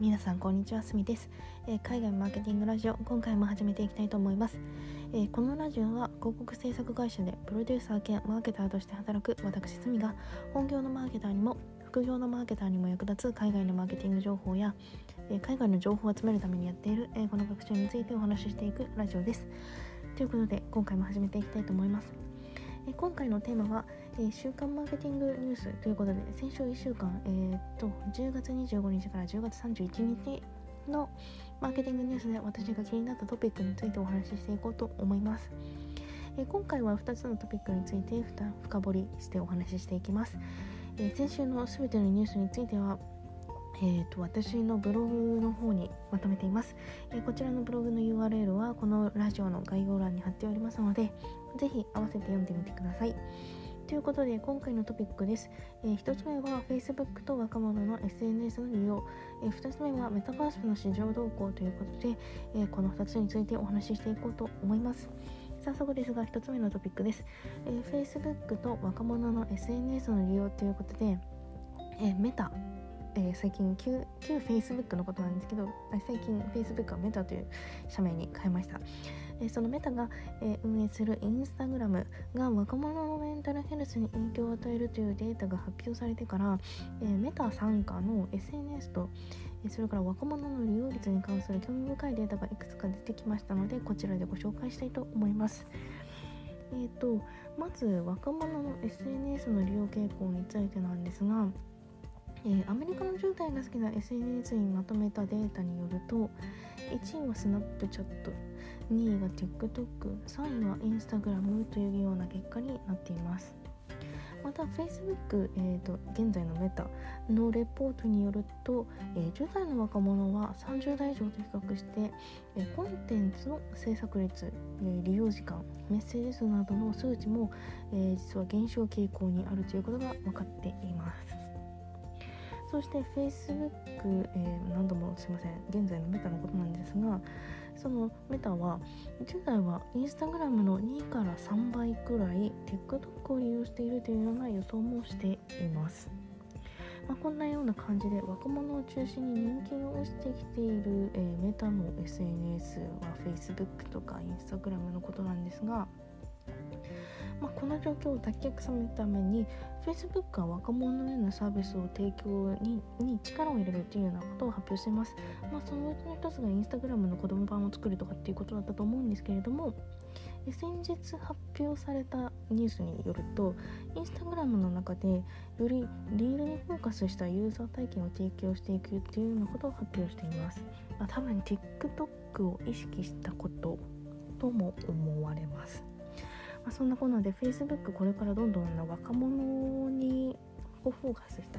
皆さんこんにちはすみです、えー、海外マーケティングラジオ今回も始めていきたいと思います、えー、このラジオは広告制作会社でプロデューサー兼マーケターとして働く私すみが本業のマーケターにも副業のマーケターにも役立つ海外のマーケティング情報や、えー、海外の情報を集めるためにやっている英語の学習についてお話ししていくラジオです。ということで今回も始めていきたいと思います。え今回のテーマは、え、週刊マーケティングニュースということで先週1週間、えー、っと10月25日から10月31日のマーケティングニュースで私が気になったトピックについてお話ししていこうと思います。え今回は2つのトピックについて深掘りしてお話ししていきます。え先週の全てのニュースについてはえーと、私のブログの方にまとめています、えー、こちらのブログの URL はこのラジオの概要欄に貼っておりますのでぜひ合わせて読んでみてくださいということで今回のトピックです、えー、1つ目は Facebook と若者の SNS の利用、えー、2つ目はメタバースの市場動向ということで、えー、この2つについてお話ししていこうと思います。早速ですが1つ目のトピックです、えー、Facebook と若者の SNS の利用ということで、えー、メタえー、最近旧旧 Facebook のことなんですけど最近 Facebook はメタという社名に変えました、え、そのメタが、え、運営するインスタグラムが若者のメンタルヘルスに影響を与えるというデータが発表されてから、えメタ参加の SNS とそれから若者の利用率に関する興味深いデータがいくつか出てきましたのでこちらでご紹介したいと思います。えーとまず若者の SNS の利用傾向についてなんですがえー、アメリカの10代が好きな SNS にまとめたデータによると1位はスナップチャット2位が TikTok3 位は Instagram というような結果になっています。また Facebook、えーと、現在のメタのレポートによると、えー、10代の若者は30代以上と比較して、えー、コンテンツの制作率、えー、利用時間メッセージ数などの数値も、えー、実は減少傾向にあるということが分かっています。そして Facebook、えー、何度もすいません現在のメタのことなんですがそのメタは10代は Instagram の2から3倍くらい TikTok を利用しているというような予想もしています。まあ、こんなような感じで若者を中心に人気が落ちてきている、えー、メタの SNS は Facebook とか Instagram のことなんですがまあ、この状況を脱却するために Facebook は若者へのサービスを提供にに力を入れるというようなことを発表しています、まあ、そのうちの一つが Instagram の子供版を作るとかっていうことだったと思うんですけれども先日発表されたニュースによると Instagram の中でよりリールにフォーカスしたユーザー体験を提供していくというようなことを発表しています、ま、多分 TikTok を意識したこととも思われます。まあ、そんなこんなで Facebook これからどんどんな若者にフォーカスした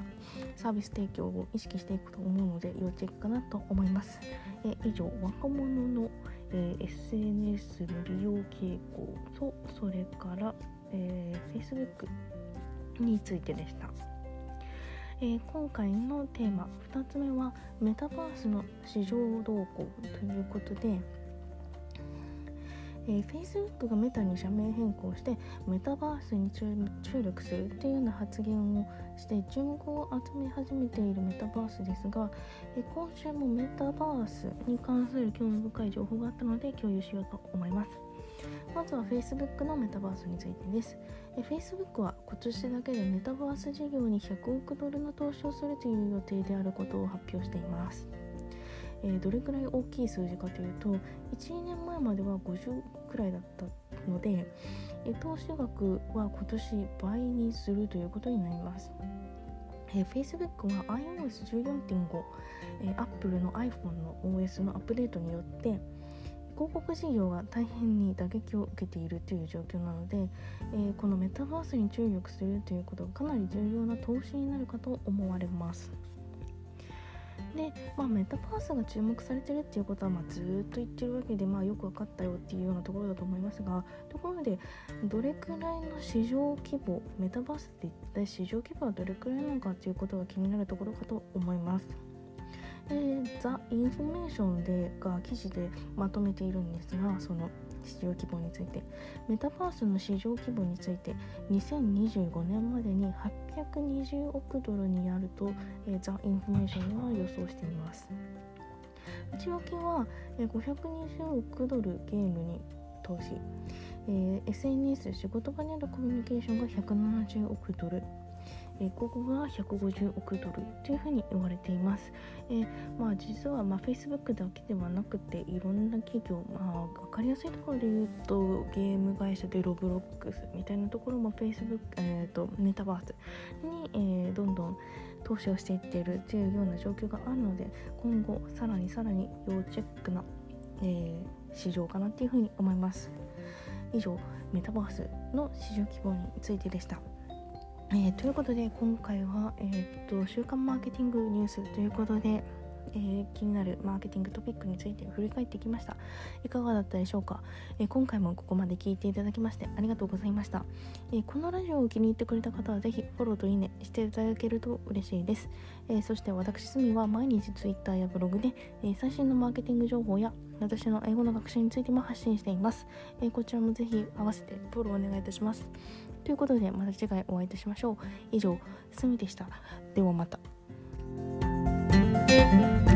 サービス提供を意識していくと思うので要チェックかなと思います。え以上若者の、えー、SNS の利用傾向とそれから、えー、Facebook についてでした。えー、今回のテーマ2つ目はメタバースの市場動向ということでえー、Facebook がメタに社名変更してメタバースに注力するというような発言をして注目を集め始めているメタバースですが、えー、今週もメタバースに関する興味深い情報があったので共有しようと思います。まずは Facebook のメタバースについてです。え Facebook は今年だけでメタバース事業に100億ドルの投資をするという予定であることを発表しています。えー、どれくらい大きい数字かというと12年前までは50くらいだったので、えー、投資額は今年倍にするということになります。えー、Facebook は iOS14.5、えー、Apple の iPhone の OS のアップデートによって広告事業が大変に打撃を受けているという状況なので、えー、このメタバースに注力するということがかなり重要な投資になるかと思われます。で、まあ、メタバースが注目されてるっていうことは、ま、ずっと言ってるわけで、まあ、よく分かったよっていうようなところだと思いますがところでどれくらいの市場規模メタバースって一体市場規模はどれくらいなのかっていうことが気になるところかと思います。ザ・インフォメーションでが記事でまとめているんですがその市場規模についてメタバースの市場規模について2025年までに520億ドルになると、え、ザ・インフォメーションは予想しています。内訳は、え、520億ドルゲームに投資、えー、SNS 仕事場にあるコミュニケーションが170億ドル。えー、ここが150億ドルというふうに言われています。えー、まあ、実は、まあ、Facebook だけではなくていろんな企業、まあ、分かりやすいところで言うとゲーム会社でロブロックスみたいなところも Facebook、えーと、メタバースに、えー、どんどん投資をしていっているというような状況があるので今後さらにさらに要チェックな、え、市場かなっていうふうに思います。以上メタバースの市場規模についてでした。えー、ということで今回は、えー、っと週刊マーケティングニュースということで、えー、気になるマーケティングトピックについて振り返ってきました。いかがだったでしょうか、えー、今回もここまで聞いていただきましてありがとうございました、えー、このラジオを気に入ってくれた方はぜひフォローといいねしていただけると嬉しいです、えそして私すみは毎日 Twitter やブログで、え最新のマーケティング情報や私の英語の学習についても発信しています、えこちらもぜひ合わせてフォローお願いいたします。ということでまた次回お会いいたしましょう。以上すみでした。ではまた。Música